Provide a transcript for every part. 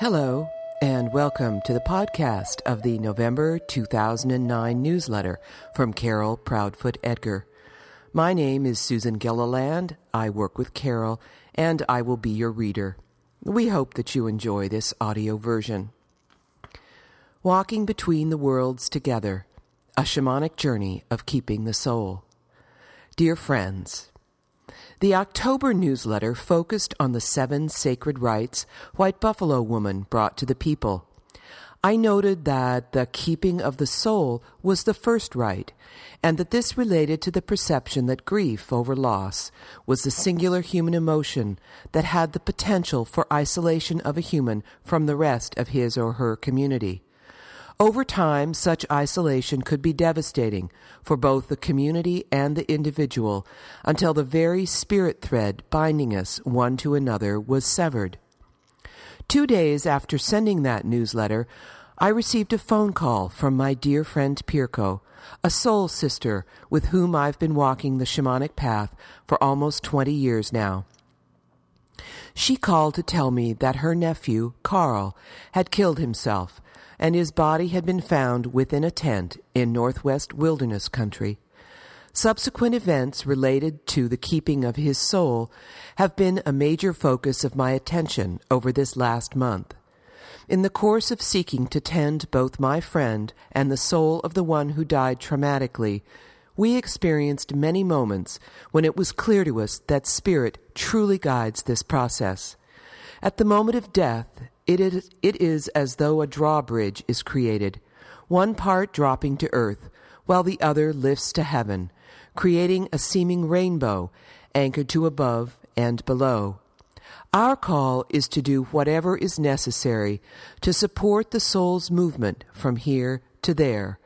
Hello, and welcome to the podcast of the November 2009 newsletter from Carol Proudfoot Edgar. My name is Susan Gilliland. I work with Carol, and I will be your reader. We hope that you enjoy this audio version. Walking Between the Worlds Together A Shamanic Journey of Keeping the Soul. Dear friends, the October newsletter focused on the seven sacred rites White Buffalo Woman brought to the people. I noted that the keeping of the soul was the first rite, and that this related to the perception that grief over loss was the singular human emotion that had the potential for isolation of a human from the rest of his or her community. Over time, such isolation could be devastating for both the community and the individual until the very spirit thread binding us one to another was severed. Two days after sending that newsletter, I received a phone call from my dear friend Pirko, a soul sister with whom I've been walking the shamanic path for almost 20 years now. She called to tell me that her nephew, Carl, had killed himself and his body had been found within a tent in northwest wilderness country. Subsequent events related to the keeping of his soul have been a major focus of my attention over this last month. In the course of seeking to tend both my friend and the soul of the one who died traumatically, we experienced many moments when it was clear to us that Spirit truly guides this process. At the moment of death, it is, it is as though a drawbridge is created, one part dropping to earth, while the other lifts to heaven, creating a seeming rainbow anchored to above and below. Our call is to do whatever is necessary to support the soul's movement from here to there,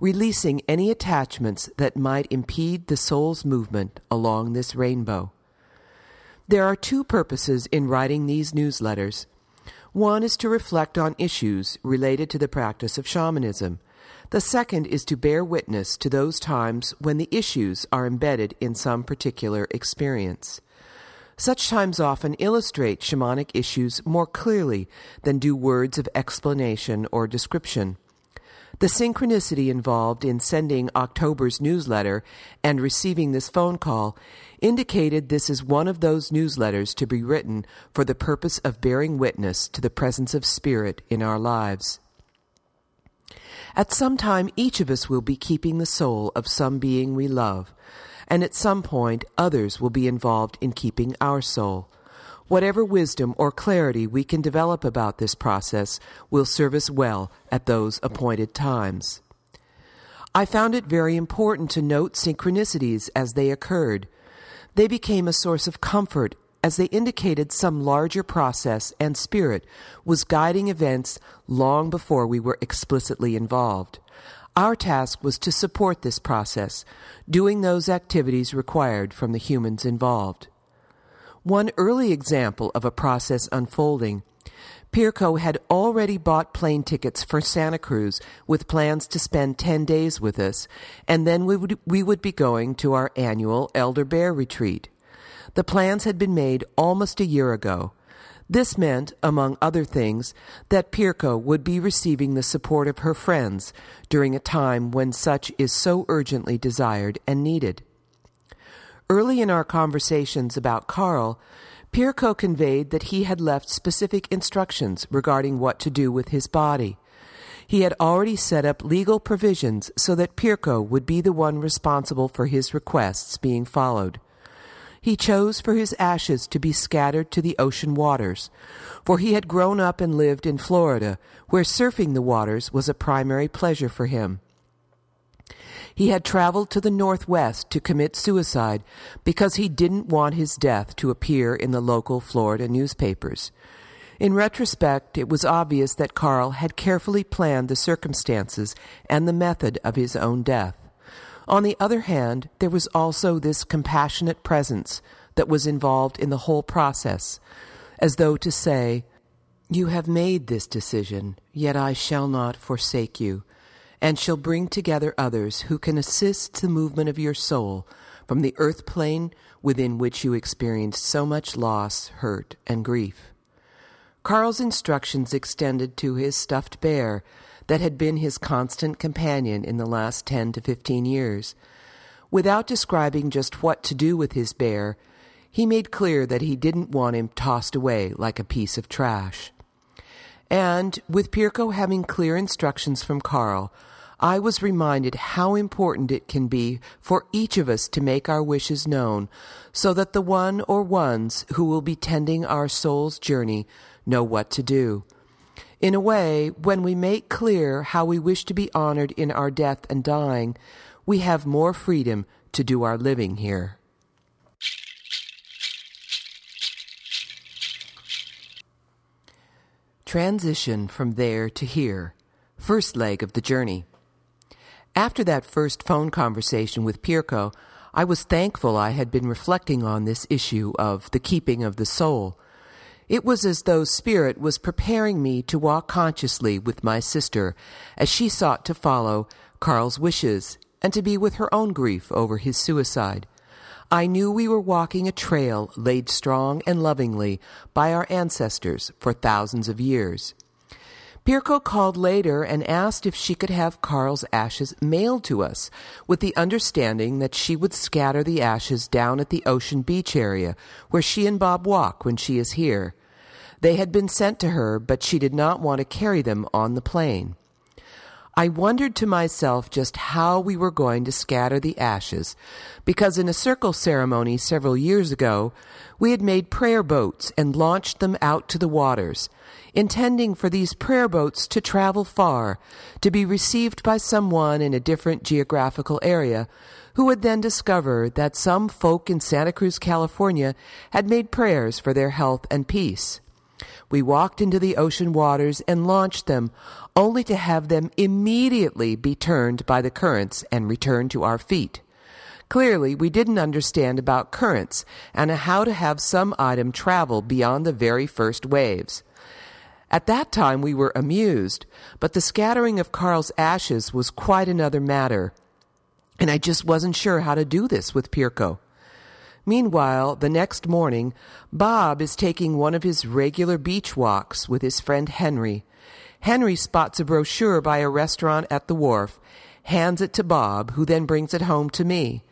releasing any attachments that might impede the soul's movement along this rainbow. There are two purposes in writing these newsletters. One is to reflect on issues related to the practice of shamanism. The second is to bear witness to those times when the issues are embedded in some particular experience. Such times often illustrate shamanic issues more clearly than do words of explanation or description. The synchronicity involved in sending October's newsletter and receiving this phone call indicated this is one of those newsletters to be written for the purpose of bearing witness to the presence of Spirit in our lives. At some time, each of us will be keeping the soul of some being we love, and at some point, others will be involved in keeping our soul. Whatever wisdom or clarity we can develop about this process will serve us well at those appointed times. I found it very important to note synchronicities as they occurred. They became a source of comfort as they indicated some larger process and spirit was guiding events long before we were explicitly involved. Our task was to support this process, doing those activities required from the humans involved. One early example of a process unfolding Pirko had already bought plane tickets for Santa Cruz with plans to spend 10 days with us, and then we would, we would be going to our annual Elder Bear retreat. The plans had been made almost a year ago. This meant, among other things, that Pirko would be receiving the support of her friends during a time when such is so urgently desired and needed. Early in our conversations about Carl, Pirko conveyed that he had left specific instructions regarding what to do with his body. He had already set up legal provisions so that Pirko would be the one responsible for his requests being followed. He chose for his ashes to be scattered to the ocean waters, for he had grown up and lived in Florida, where surfing the waters was a primary pleasure for him. He had traveled to the Northwest to commit suicide because he didn't want his death to appear in the local Florida newspapers. In retrospect, it was obvious that Carl had carefully planned the circumstances and the method of his own death. On the other hand, there was also this compassionate presence that was involved in the whole process, as though to say, You have made this decision, yet I shall not forsake you and shall bring together others who can assist the movement of your soul from the earth plane within which you experienced so much loss, hurt, and grief. Carl's instructions extended to his stuffed bear that had been his constant companion in the last 10 to 15 years. Without describing just what to do with his bear, he made clear that he didn't want him tossed away like a piece of trash. And with Pirko having clear instructions from Carl, I was reminded how important it can be for each of us to make our wishes known so that the one or ones who will be tending our soul's journey know what to do. In a way, when we make clear how we wish to be honored in our death and dying, we have more freedom to do our living here. Transition from there to here. First leg of the journey. After that first phone conversation with Pirko, I was thankful I had been reflecting on this issue of the keeping of the soul. It was as though Spirit was preparing me to walk consciously with my sister as she sought to follow Carl's wishes and to be with her own grief over his suicide. I knew we were walking a trail laid strong and lovingly by our ancestors for thousands of years. Pirko called later and asked if she could have Carl's ashes mailed to us, with the understanding that she would scatter the ashes down at the ocean beach area where she and Bob walk when she is here. They had been sent to her, but she did not want to carry them on the plane. I wondered to myself just how we were going to scatter the ashes, because in a circle ceremony several years ago, we had made prayer boats and launched them out to the waters, intending for these prayer boats to travel far, to be received by someone in a different geographical area, who would then discover that some folk in Santa Cruz, California, had made prayers for their health and peace. We walked into the ocean waters and launched them, only to have them immediately be turned by the currents and return to our feet. Clearly, we didn't understand about currents and how to have some item travel beyond the very first waves. At that time, we were amused, but the scattering of Carl's ashes was quite another matter, and I just wasn't sure how to do this with Pirko. Meanwhile, the next morning, Bob is taking one of his regular beach walks with his friend Henry. Henry spots a brochure by a restaurant at the wharf, hands it to Bob, who then brings it home to me.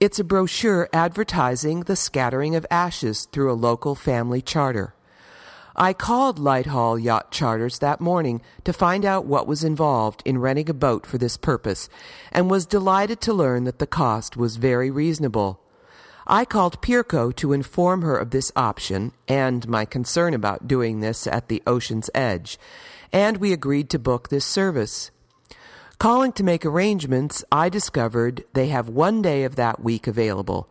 It's a brochure advertising the scattering of ashes through a local family charter. I called Lighthall Yacht Charters that morning to find out what was involved in renting a boat for this purpose, and was delighted to learn that the cost was very reasonable. I called Pirko to inform her of this option and my concern about doing this at the ocean's edge, and we agreed to book this service. Calling to make arrangements, I discovered they have one day of that week available.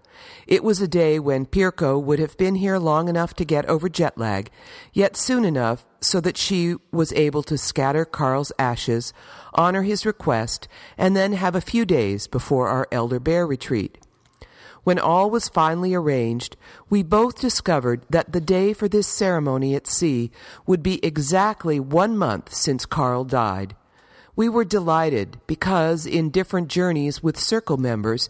It was a day when Pirko would have been here long enough to get over jet lag, yet soon enough so that she was able to scatter Carl's ashes, honor his request, and then have a few days before our elder bear retreat. When all was finally arranged, we both discovered that the day for this ceremony at sea would be exactly one month since Carl died. We were delighted because, in different journeys with Circle members,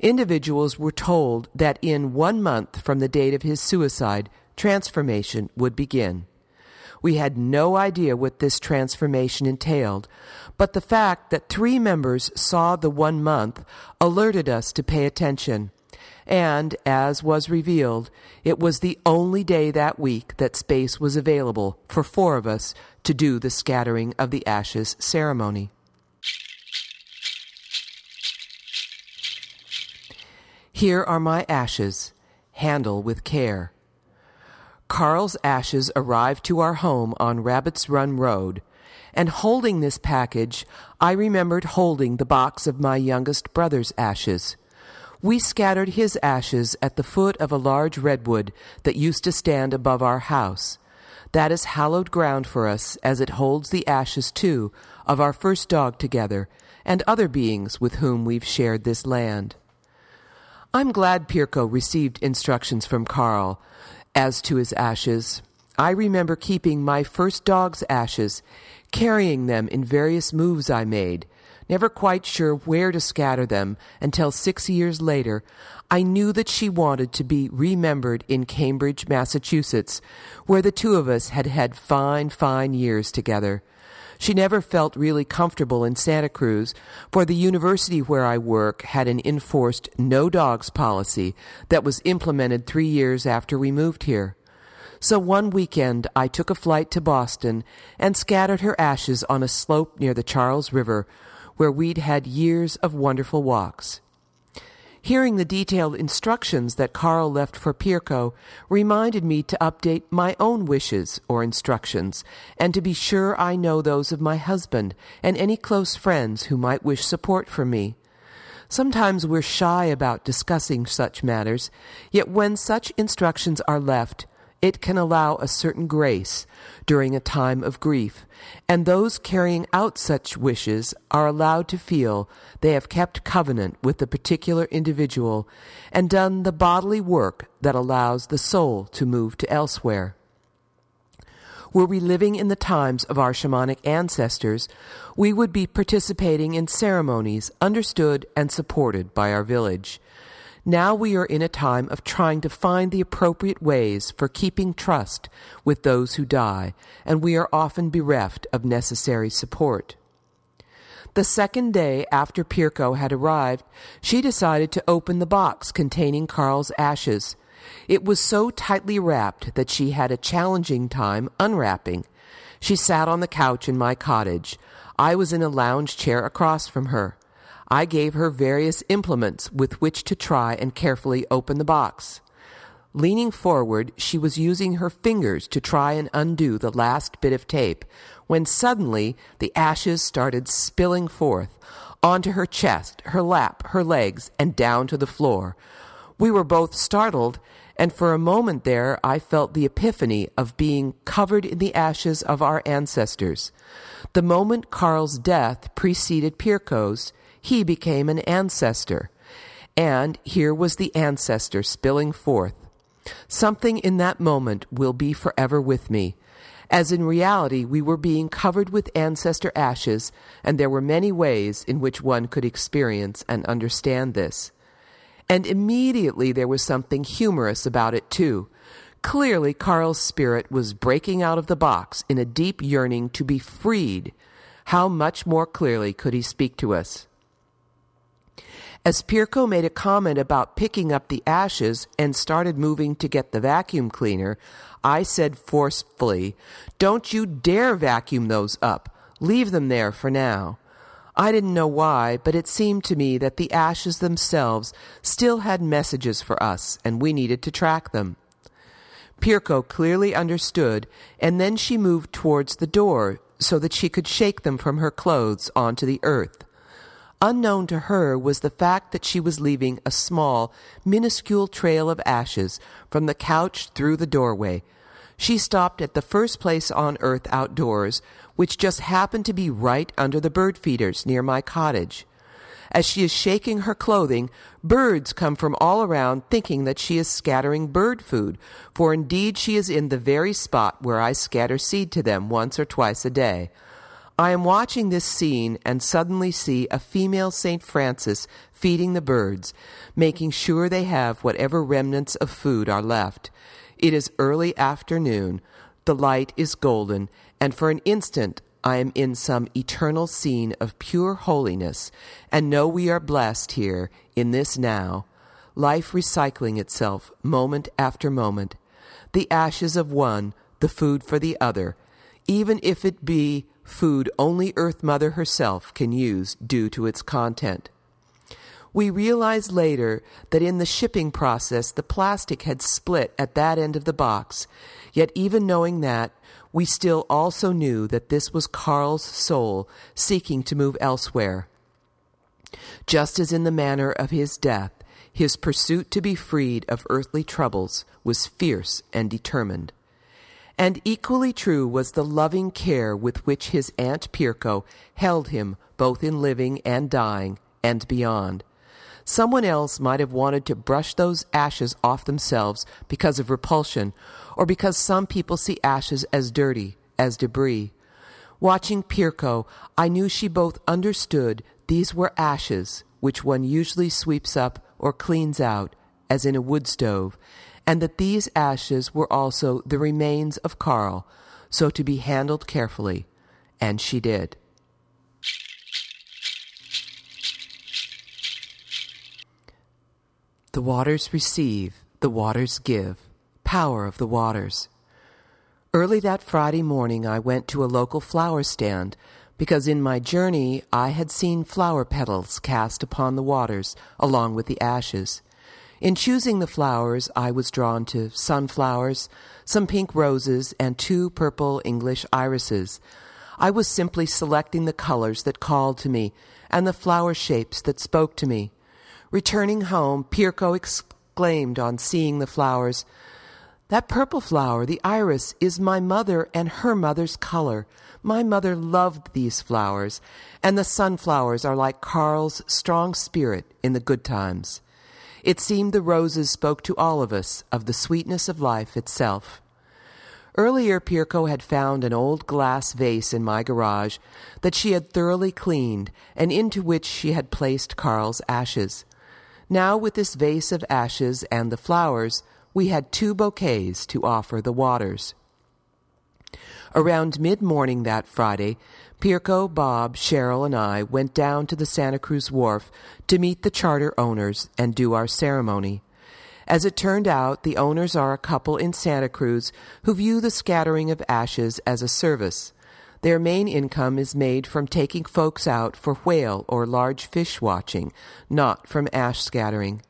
individuals were told that in one month from the date of his suicide, transformation would begin. We had no idea what this transformation entailed, but the fact that three members saw the one month alerted us to pay attention and, as was revealed, it was the only day that week that space was available for four of us to do the scattering of the ashes ceremony. Here are my ashes. Handle with care. Carl's ashes arrived to our home on Rabbit's Run Road, and holding this package, I remembered holding the box of my youngest brother's ashes we scattered his ashes at the foot of a large redwood that used to stand above our house. That is hallowed ground for us, as it holds the ashes, too, of our first dog together, and other beings with whom we've shared this land. I'm glad Pirko received instructions from Carl as to his ashes. I remember keeping my first dog's ashes, carrying them in various moves I made, never quite sure where to scatter them until six years later, I knew that she wanted to be remembered in Cambridge, Massachusetts, where the two of us had had fine, fine years together. She never felt really comfortable in Santa Cruz, for the university where I work had an enforced no dogs policy that was implemented three years after we moved here. So one weekend I took a flight to Boston and scattered her ashes on a slope near the Charles River, where we'd had years of wonderful walks. Hearing the detailed instructions that Carl left for Pirko reminded me to update my own wishes or instructions, and to be sure I know those of my husband and any close friends who might wish support from me. Sometimes we're shy about discussing such matters, yet when such instructions are left, it can allow a certain grace during a time of grief, and those carrying out such wishes are allowed to feel they have kept covenant with the particular individual and done the bodily work that allows the soul to move to elsewhere. Were we living in the times of our shamanic ancestors, we would be participating in ceremonies understood and supported by our village. Now we are in a time of trying to find the appropriate ways for keeping trust with those who die, and we are often bereft of necessary support. The second day after Pirko had arrived, she decided to open the box containing Carl's ashes. It was so tightly wrapped that she had a challenging time unwrapping. She sat on the couch in my cottage. I was in a lounge chair across from her. I gave her various implements with which to try and carefully open the box. Leaning forward, she was using her fingers to try and undo the last bit of tape when suddenly the ashes started spilling forth onto her chest, her lap, her legs, and down to the floor. We were both startled, and for a moment there I felt the epiphany of being covered in the ashes of our ancestors. The moment Carl's death preceded Pirko's, he became an ancestor. And here was the ancestor spilling forth. Something in that moment will be forever with me, as in reality we were being covered with ancestor ashes, and there were many ways in which one could experience and understand this. And immediately there was something humorous about it, too. Clearly, Carl's spirit was breaking out of the box in a deep yearning to be freed. How much more clearly could he speak to us? As Pirko made a comment about picking up the ashes and started moving to get the vacuum cleaner, I said forcefully, Don't you dare vacuum those up. Leave them there for now. I didn't know why, but it seemed to me that the ashes themselves still had messages for us, and we needed to track them. Pirko clearly understood, and then she moved towards the door so that she could shake them from her clothes onto the earth. Unknown to her was the fact that she was leaving a small, minuscule trail of ashes from the couch through the doorway. She stopped at the first place on earth outdoors, which just happened to be right under the bird feeders near my cottage. As she is shaking her clothing, birds come from all around thinking that she is scattering bird food, for indeed she is in the very spot where I scatter seed to them once or twice a day. I am watching this scene and suddenly see a female St. Francis feeding the birds, making sure they have whatever remnants of food are left. It is early afternoon, the light is golden, and for an instant I am in some eternal scene of pure holiness, and know we are blessed here in this now, life recycling itself moment after moment, the ashes of one, the food for the other, even if it be food only Earth Mother herself can use due to its content. We realized later that in the shipping process the plastic had split at that end of the box, yet even knowing that, we still also knew that this was Carl's soul seeking to move elsewhere. Just as in the manner of his death, his pursuit to be freed of earthly troubles was fierce and determined. And equally true was the loving care with which his Aunt Pirko held him both in living and dying and beyond. Someone else might have wanted to brush those ashes off themselves because of repulsion, or because some people see ashes as dirty, as debris. Watching Pirko, I knew she both understood these were ashes which one usually sweeps up or cleans out, as in a wood stove, and that these ashes were also the remains of Carl, so to be handled carefully. And she did. The waters receive, the waters give. Power of the waters. Early that Friday morning, I went to a local flower stand because in my journey I had seen flower petals cast upon the waters along with the ashes. In choosing the flowers, I was drawn to sunflowers, some pink roses, and two purple English irises. I was simply selecting the colors that called to me and the flower shapes that spoke to me. Returning home, Pirko exclaimed on seeing the flowers, That purple flower, the iris, is my mother and her mother's color. My mother loved these flowers, and the sunflowers are like Carl's strong spirit in the good times. It seemed the roses spoke to all of us of the sweetness of life itself. Earlier, Pirko had found an old glass vase in my garage that she had thoroughly cleaned and into which she had placed Carl's ashes. Now, with this vase of ashes and the flowers, we had two bouquets to offer the waters. Around mid morning that Friday, Pirko, Bob, Cheryl, and I went down to the Santa Cruz Wharf to meet the charter owners and do our ceremony. As it turned out, the owners are a couple in Santa Cruz who view the scattering of ashes as a service. Their main income is made from taking folks out for whale or large fish watching, not from ash scattering.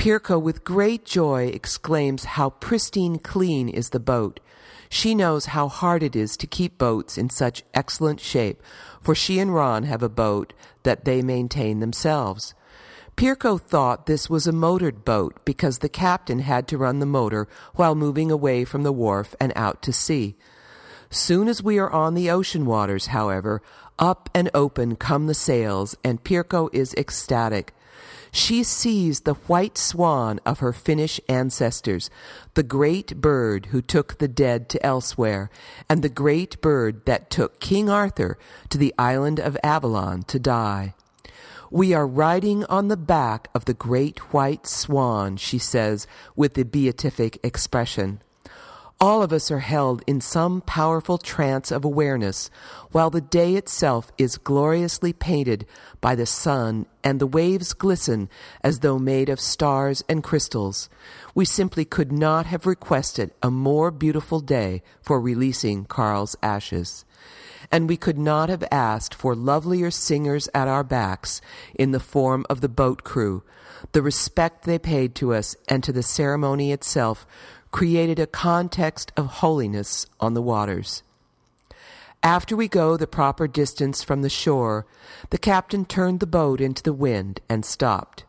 Pirko, with great joy, exclaims how pristine clean is the boat. She knows how hard it is to keep boats in such excellent shape, for she and Ron have a boat that they maintain themselves. Pirko thought this was a motored boat because the captain had to run the motor while moving away from the wharf and out to sea. Soon as we are on the ocean waters, however, up and open come the sails, and Pirko is ecstatic. She sees the white swan of her Finnish ancestors, the great bird who took the dead to elsewhere, and the great bird that took King Arthur to the island of Avalon to die. We are riding on the back of the great white swan, she says with the beatific expression. All of us are held in some powerful trance of awareness, while the day itself is gloriously painted by the sun and the waves glisten as though made of stars and crystals. We simply could not have requested a more beautiful day for releasing Carl's ashes. And we could not have asked for lovelier singers at our backs in the form of the boat crew. The respect they paid to us and to the ceremony itself created a context of holiness on the waters. After we go the proper distance from the shore, the captain turned the boat into the wind and stopped.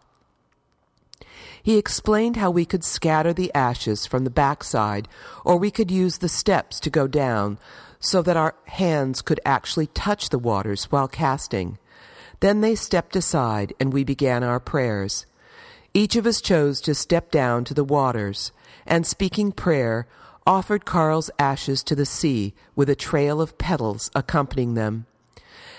He explained how we could scatter the ashes from the backside, or we could use the steps to go down so that our hands could actually touch the waters while casting. Then they stepped aside and we began our prayers. Each of us chose to step down to the waters and speaking prayer, offered Carl's ashes to the sea with a trail of petals accompanying them.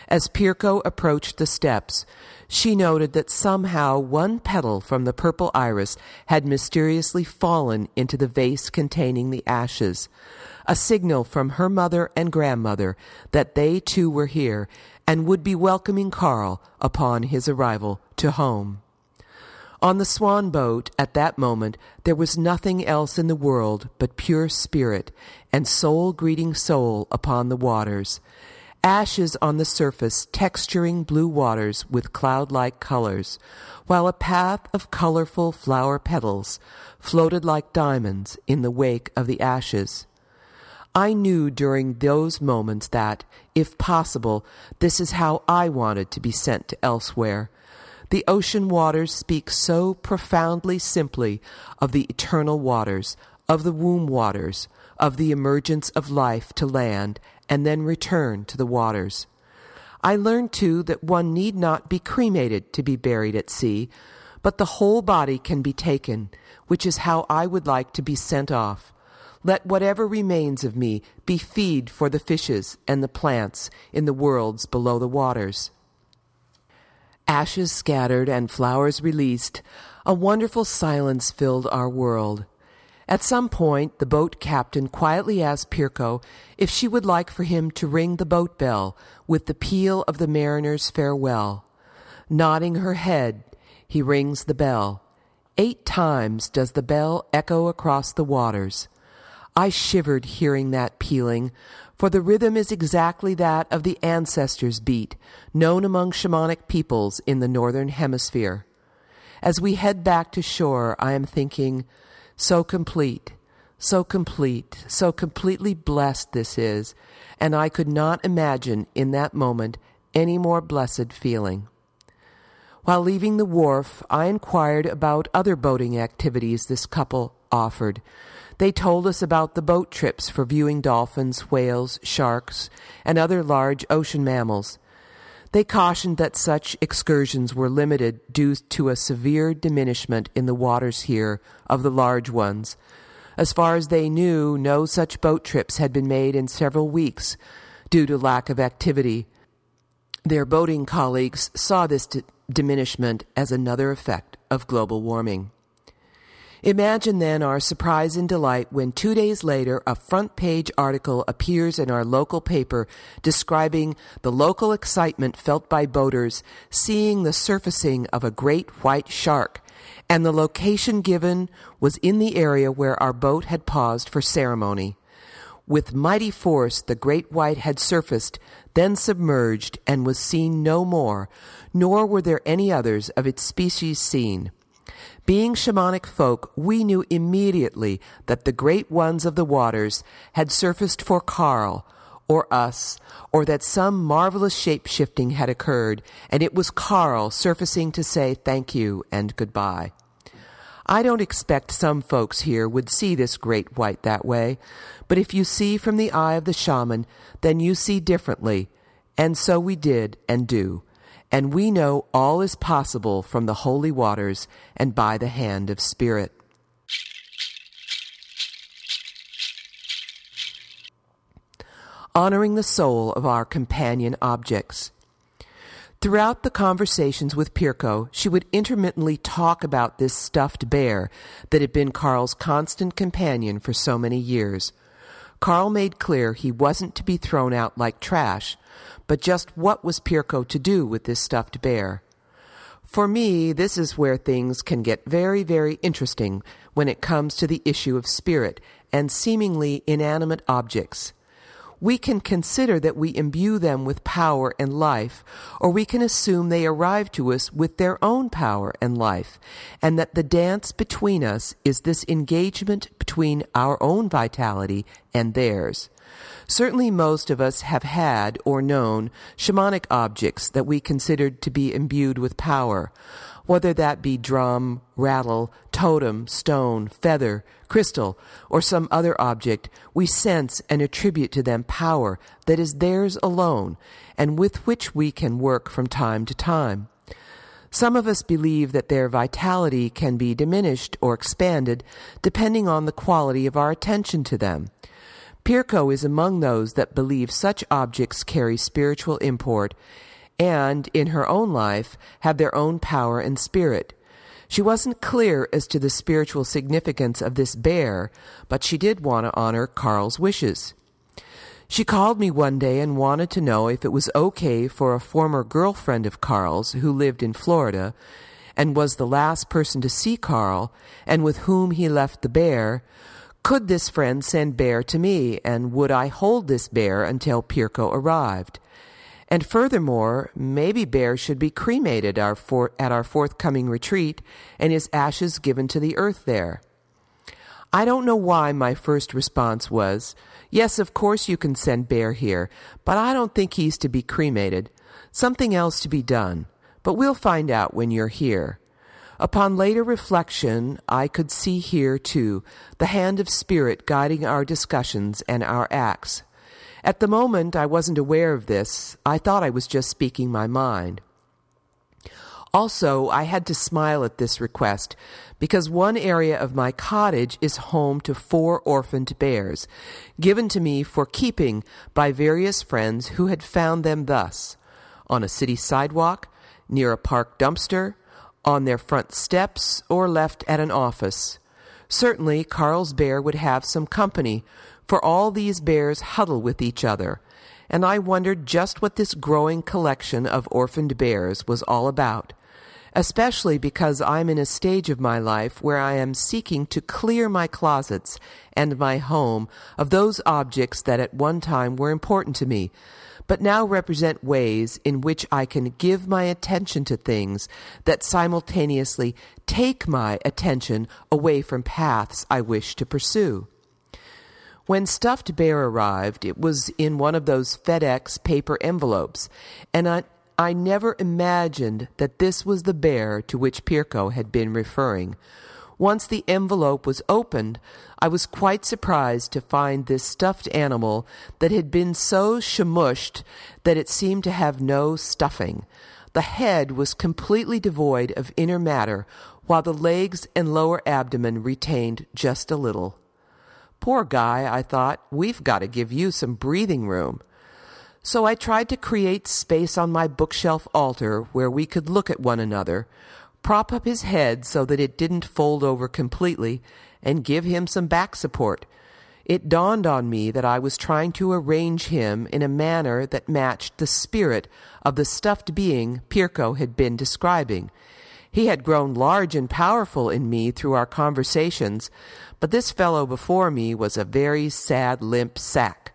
As Pirko approached the steps, she noted that somehow one petal from the purple iris had mysteriously fallen into the vase containing the ashes, a signal from her mother and grandmother that they too were here and would be welcoming Carl upon his arrival to home. On the swan boat, at that moment, there was nothing else in the world but pure spirit and soul greeting soul upon the waters. Ashes on the surface texturing blue waters with cloud like colors, while a path of colorful flower petals floated like diamonds in the wake of the ashes. I knew during those moments that, if possible, this is how I wanted to be sent to elsewhere the ocean waters speak so profoundly simply of the eternal waters, of the womb waters, of the emergence of life to land and then return to the waters. I learned too that one need not be cremated to be buried at sea, but the whole body can be taken, which is how I would like to be sent off. Let whatever remains of me be feed for the fishes and the plants in the worlds below the waters. Ashes scattered and flowers released, a wonderful silence filled our world. At some point, the boat captain quietly asked Pirko if she would like for him to ring the boat bell with the peal of the mariner's farewell. Nodding her head, he rings the bell. Eight times does the bell echo across the waters. I shivered hearing that pealing, for the rhythm is exactly that of the ancestors' beat, known among shamanic peoples in the northern hemisphere. As we head back to shore, I am thinking, so complete, so complete, so completely blessed this is, and I could not imagine in that moment any more blessed feeling. While leaving the wharf, I inquired about other boating activities this couple offered. They told us about the boat trips for viewing dolphins, whales, sharks, and other large ocean mammals. They cautioned that such excursions were limited due to a severe diminishment in the waters here of the large ones. As far as they knew, no such boat trips had been made in several weeks due to lack of activity. Their boating colleagues saw this d- diminishment as another effect of global warming. Imagine then our surprise and delight when two days later a front page article appears in our local paper describing the local excitement felt by boaters seeing the surfacing of a great white shark, and the location given was in the area where our boat had paused for ceremony. With mighty force, the great white had surfaced, then submerged, and was seen no more, nor were there any others of its species seen. Being shamanic folk, we knew immediately that the great ones of the waters had surfaced for Carl, or us, or that some marvelous shape shifting had occurred, and it was Carl surfacing to say thank you and goodbye. I don't expect some folks here would see this great white that way, but if you see from the eye of the shaman, then you see differently, and so we did and do and we know all is possible from the holy waters and by the hand of Spirit. Honoring the soul of our companion objects. Throughout the conversations with Pirko, she would intermittently talk about this stuffed bear that had been Carl's constant companion for so many years. Carl made clear he wasn't to be thrown out like trash, but just what was Pirko to do with this stuffed bear? For me, this is where things can get very, very interesting when it comes to the issue of spirit and seemingly inanimate objects we can consider that we imbue them with power and life, or we can assume they arrive to us with their own power and life, and that the dance between us is this engagement between our own vitality and theirs. Certainly, most of us have had or known shamanic objects that we considered to be imbued with power whether that be drum, rattle, totem, stone, feather, crystal, or some other object, we sense and attribute to them power that is theirs alone, and with which we can work from time to time. Some of us believe that their vitality can be diminished or expanded depending on the quality of our attention to them. Pirko is among those that believe such objects carry spiritual import and, in her own life, have their own power and spirit. She wasn't clear as to the spiritual significance of this bear, but she did want to honor Carl's wishes. She called me one day and wanted to know if it was okay for a former girlfriend of Carl's who lived in Florida and was the last person to see Carl and with whom he left the bear, could this friend send bear to me and would I hold this bear until Pirko arrived? And furthermore, maybe Bear should be cremated our for, at our forthcoming retreat and his ashes given to the earth there. I don't know why my first response was, Yes, of course you can send Bear here, but I don't think he's to be cremated. Something else to be done. But we'll find out when you're here. Upon later reflection, I could see here, too, the hand of Spirit guiding our discussions and our acts. At the moment, I wasn't aware of this. I thought I was just speaking my mind. Also, I had to smile at this request because one area of my cottage is home to four orphaned bears, given to me for keeping by various friends who had found them thus on a city sidewalk, near a park dumpster, on their front steps, or left at an office. Certainly, Carl's bear would have some company, for all these bears huddle with each other, and I wondered just what this growing collection of orphaned bears was all about, especially because I'm in a stage of my life where I am seeking to clear my closets and my home of those objects that at one time were important to me, but now represent ways in which I can give my attention to things that simultaneously take my attention away from paths I wish to pursue. When Stuffed Bear arrived, it was in one of those FedEx paper envelopes, and I, I never imagined that this was the bear to which Pirko had been referring. Once the envelope was opened, I was quite surprised to find this stuffed animal that had been so shamushed that it seemed to have no stuffing. The head was completely devoid of inner matter, while the legs and lower abdomen retained just a little. Poor guy, I thought, we've got to give you some breathing room. So I tried to create space on my bookshelf altar where we could look at one another, prop up his head so that it didn't fold over completely, and give him some back support. It dawned on me that I was trying to arrange him in a manner that matched the spirit of the stuffed being Pirko had been describing. He had grown large and powerful in me through our conversations, but this fellow before me was a very sad, limp sack.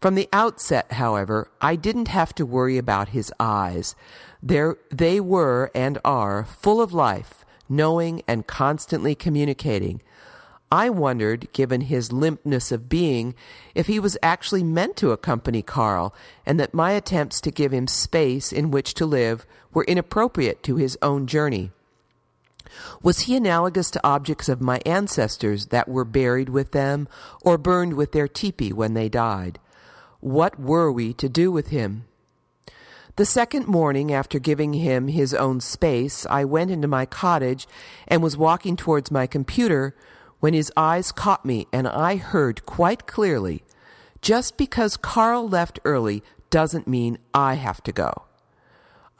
From the outset, however, I didn't have to worry about his eyes. There, they were and are full of life, knowing and constantly communicating. I wondered, given his limpness of being, if he was actually meant to accompany Carl, and that my attempts to give him space in which to live were inappropriate to his own journey. Was he analogous to objects of my ancestors that were buried with them or burned with their teepee when they died? What were we to do with him? The second morning after giving him his own space, I went into my cottage and was walking towards my computer when his eyes caught me and I heard quite clearly just because Carl left early doesn't mean I have to go.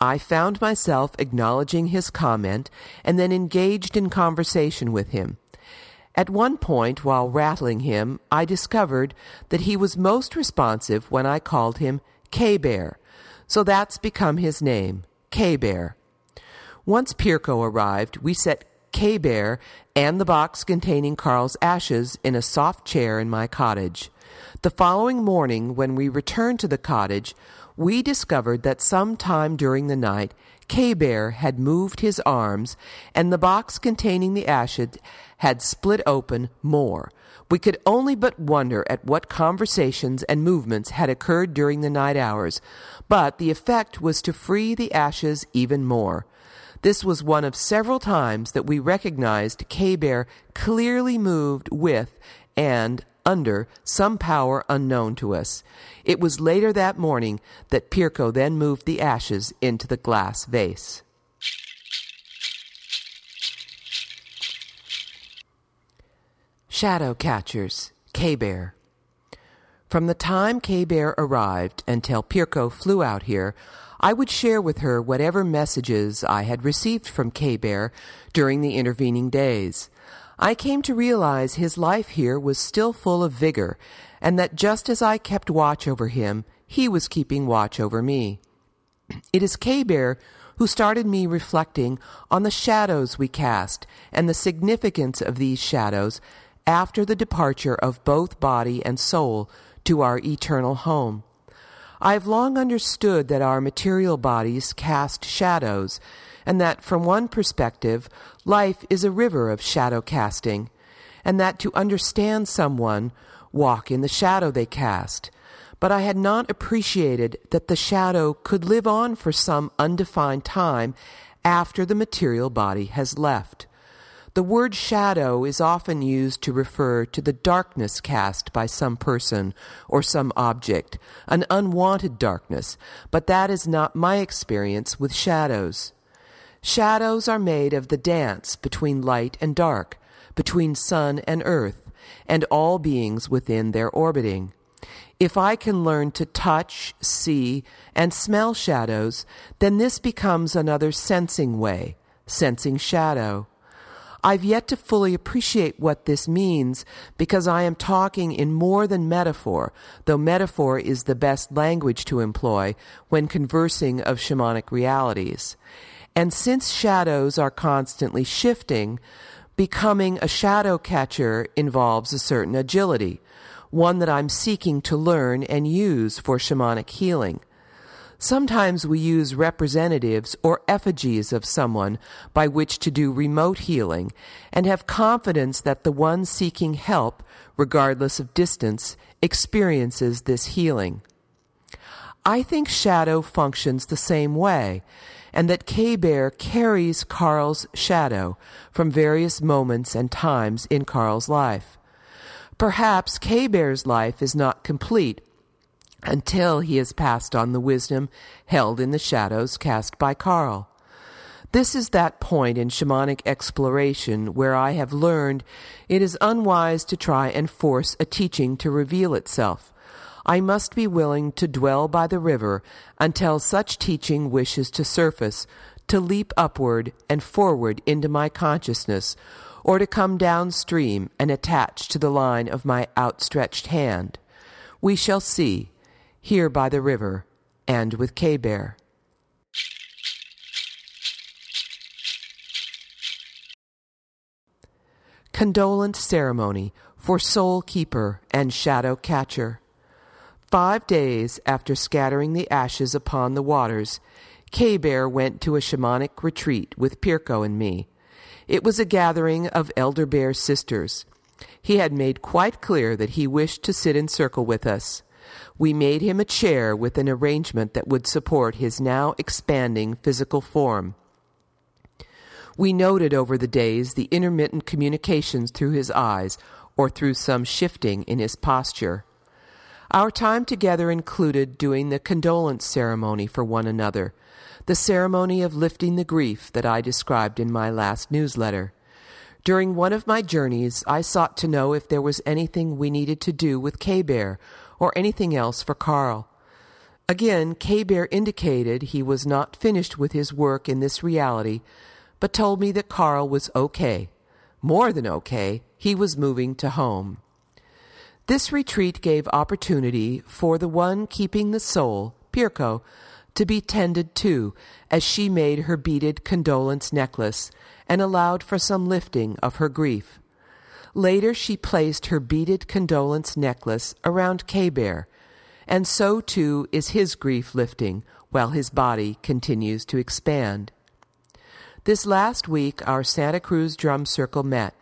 I found myself acknowledging his comment and then engaged in conversation with him. At one point, while rattling him, I discovered that he was most responsive when I called him K Bear, so that's become his name, K Bear. Once Pirko arrived, we set K Bear and the box containing Carl's ashes in a soft chair in my cottage. The following morning, when we returned to the cottage, we discovered that some time during the night, K Bear had moved his arms, and the box containing the ashes had split open more. We could only but wonder at what conversations and movements had occurred during the night hours, but the effect was to free the ashes even more. This was one of several times that we recognized K Bear clearly moved with and under some power unknown to us. It was later that morning that Pirko then moved the ashes into the glass vase. Shadow Catchers, K Bear. From the time K Bear arrived until Pirko flew out here, I would share with her whatever messages I had received from K Bear during the intervening days. I came to realize his life here was still full of vigor, and that just as I kept watch over him, he was keeping watch over me. It is K Bear who started me reflecting on the shadows we cast and the significance of these shadows after the departure of both body and soul to our eternal home. I have long understood that our material bodies cast shadows, and that from one perspective, life is a river of shadow casting, and that to understand someone, walk in the shadow they cast. But I had not appreciated that the shadow could live on for some undefined time after the material body has left. The word shadow is often used to refer to the darkness cast by some person or some object, an unwanted darkness, but that is not my experience with shadows. Shadows are made of the dance between light and dark, between sun and earth, and all beings within their orbiting. If I can learn to touch, see, and smell shadows, then this becomes another sensing way, sensing shadow. I've yet to fully appreciate what this means because I am talking in more than metaphor, though metaphor is the best language to employ when conversing of shamanic realities. And since shadows are constantly shifting, becoming a shadow catcher involves a certain agility one that I'm seeking to learn and use for shamanic healing. Sometimes we use representatives or effigies of someone by which to do remote healing and have confidence that the one seeking help, regardless of distance, experiences this healing. I think shadow functions the same way, and that K Bear carries Carl's shadow from various moments and times in Carl's life. Perhaps K Bear's life is not complete until he has passed on the wisdom held in the shadows cast by Carl. This is that point in shamanic exploration where I have learned it is unwise to try and force a teaching to reveal itself. I must be willing to dwell by the river until such teaching wishes to surface, to leap upward and forward into my consciousness, or to come downstream and attach to the line of my outstretched hand. We shall see, here by the river, and with K Bear. Condolence Ceremony for Soul Keeper and Shadow Catcher. Five days after scattering the ashes upon the waters, K Bear went to a shamanic retreat with Pirko and me. It was a gathering of Elder Bear sisters. He had made quite clear that he wished to sit in circle with us. We made him a chair with an arrangement that would support his now expanding physical form. We noted over the days the intermittent communications through his eyes or through some shifting in his posture. Our time together included doing the condolence ceremony for one another, the ceremony of lifting the grief that I described in my last newsletter. During one of my journeys, I sought to know if there was anything we needed to do with K Bear or anything else for Carl. Again, K Bear indicated he was not finished with his work in this reality, but told me that Carl was okay. More than okay, he was moving to home. This retreat gave opportunity for the one keeping the soul, Pirko, to be tended to as she made her beaded condolence necklace and allowed for some lifting of her grief. Later, she placed her beaded condolence necklace around K Bear, and so too is his grief lifting while his body continues to expand. This last week, our Santa Cruz Drum Circle met.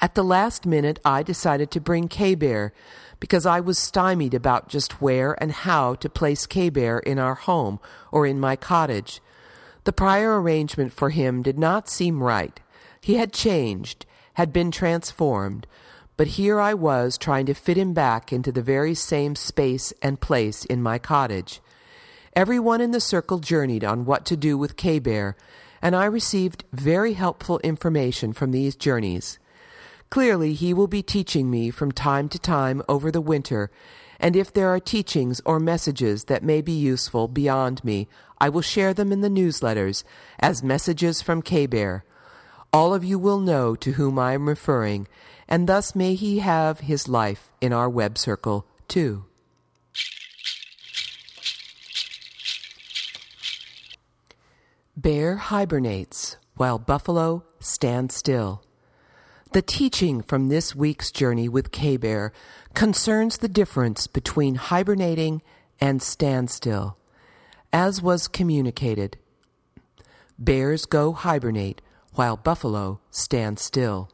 At the last minute, I decided to bring K Bear because I was stymied about just where and how to place K Bear in our home or in my cottage. The prior arrangement for him did not seem right. He had changed, had been transformed, but here I was trying to fit him back into the very same space and place in my cottage. Everyone in the circle journeyed on what to do with K Bear, and I received very helpful information from these journeys. Clearly, he will be teaching me from time to time over the winter, and if there are teachings or messages that may be useful beyond me, I will share them in the newsletters as messages from K Bear. All of you will know to whom I am referring, and thus may he have his life in our web circle too. Bear hibernates while buffalo stands still. The teaching from this week's journey with K Bear concerns the difference between hibernating and standstill. As was communicated, bears go hibernate while buffalo stand still.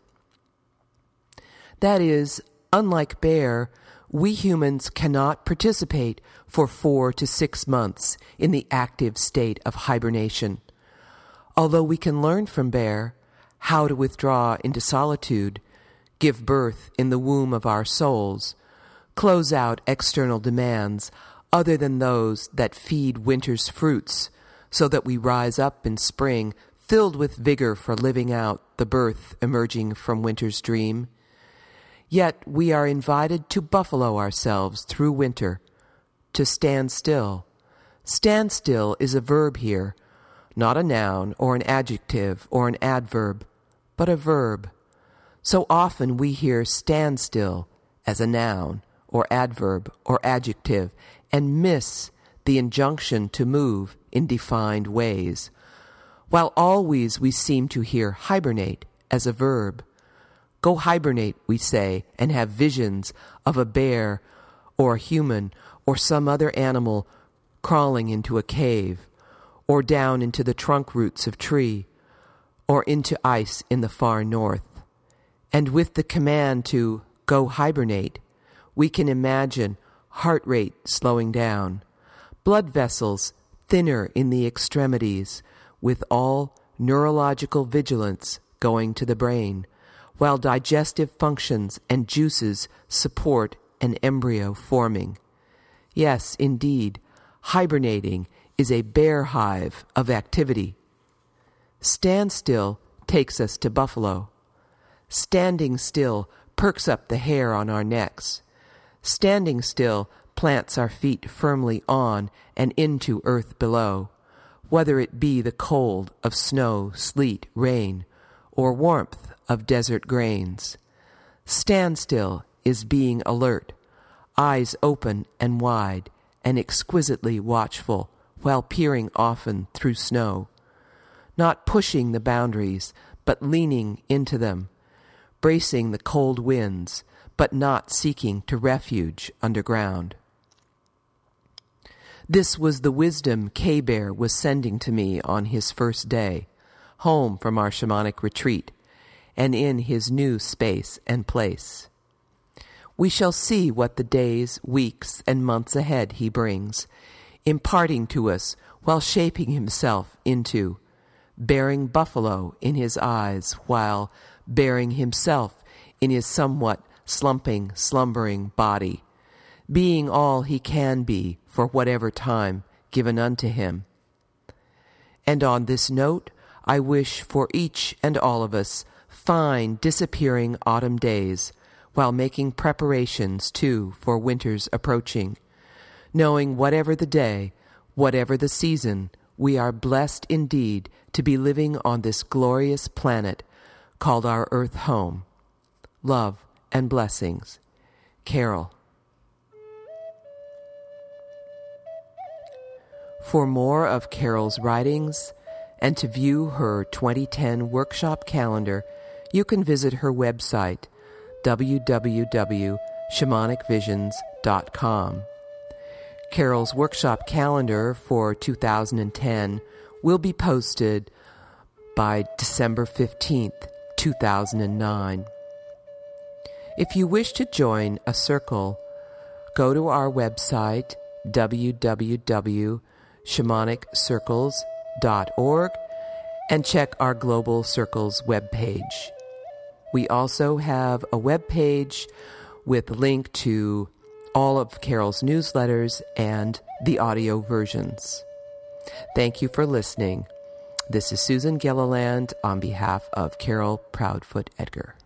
That is, unlike bear, we humans cannot participate for four to six months in the active state of hibernation. Although we can learn from bear, how to withdraw into solitude, give birth in the womb of our souls, close out external demands other than those that feed winter's fruits, so that we rise up in spring filled with vigor for living out the birth emerging from winter's dream. Yet we are invited to buffalo ourselves through winter, to stand still. Stand still is a verb here, not a noun or an adjective or an adverb, but a verb. So often we hear stand still as a noun or adverb or adjective and miss the injunction to move in defined ways, while always we seem to hear hibernate as a verb. Go hibernate, we say, and have visions of a bear or a human or some other animal crawling into a cave or down into the trunk roots of tree or into ice in the far north. And with the command to go hibernate, we can imagine heart rate slowing down, blood vessels thinner in the extremities, with all neurological vigilance going to the brain, while digestive functions and juices support an embryo forming. Yes, indeed, hibernating is a bear hive of activity. Stand still takes us to buffalo. Standing still perks up the hair on our necks. Standing still plants our feet firmly on and into earth below, whether it be the cold of snow, sleet, rain, or warmth of desert grains. Standstill is being alert, eyes open and wide, and exquisitely watchful while peering often through snow. Not pushing the boundaries, but leaning into them, bracing the cold winds, but not seeking to refuge underground. This was the wisdom K Bear was sending to me on his first day, home from our shamanic retreat, and in his new space and place. We shall see what the days, weeks, and months ahead he brings, imparting to us while shaping himself into, bearing buffalo in his eyes while bearing himself in his somewhat slumping, slumbering body, being all he can be for whatever time given unto him. And on this note, I wish for each and all of us fine disappearing autumn days while making preparations too for winter's approaching, knowing whatever the day, whatever the season, we are blessed indeed to be living on this glorious planet called our earth home. Love and blessings. Carol. For more of Carol's writings and to view her 2010 workshop calendar, you can visit her website, www.shamanicvisions.com. Carol's workshop calendar for 2010 will be posted by December 15th, 2009. If you wish to join a circle, go to our website www.shamaniccircles.org and check our Global Circles webpage. We also have a webpage with link to all of Carol's newsletters and the audio versions. Thank you for listening. This is Susan Gilliland on behalf of Carol Proudfoot Edgar.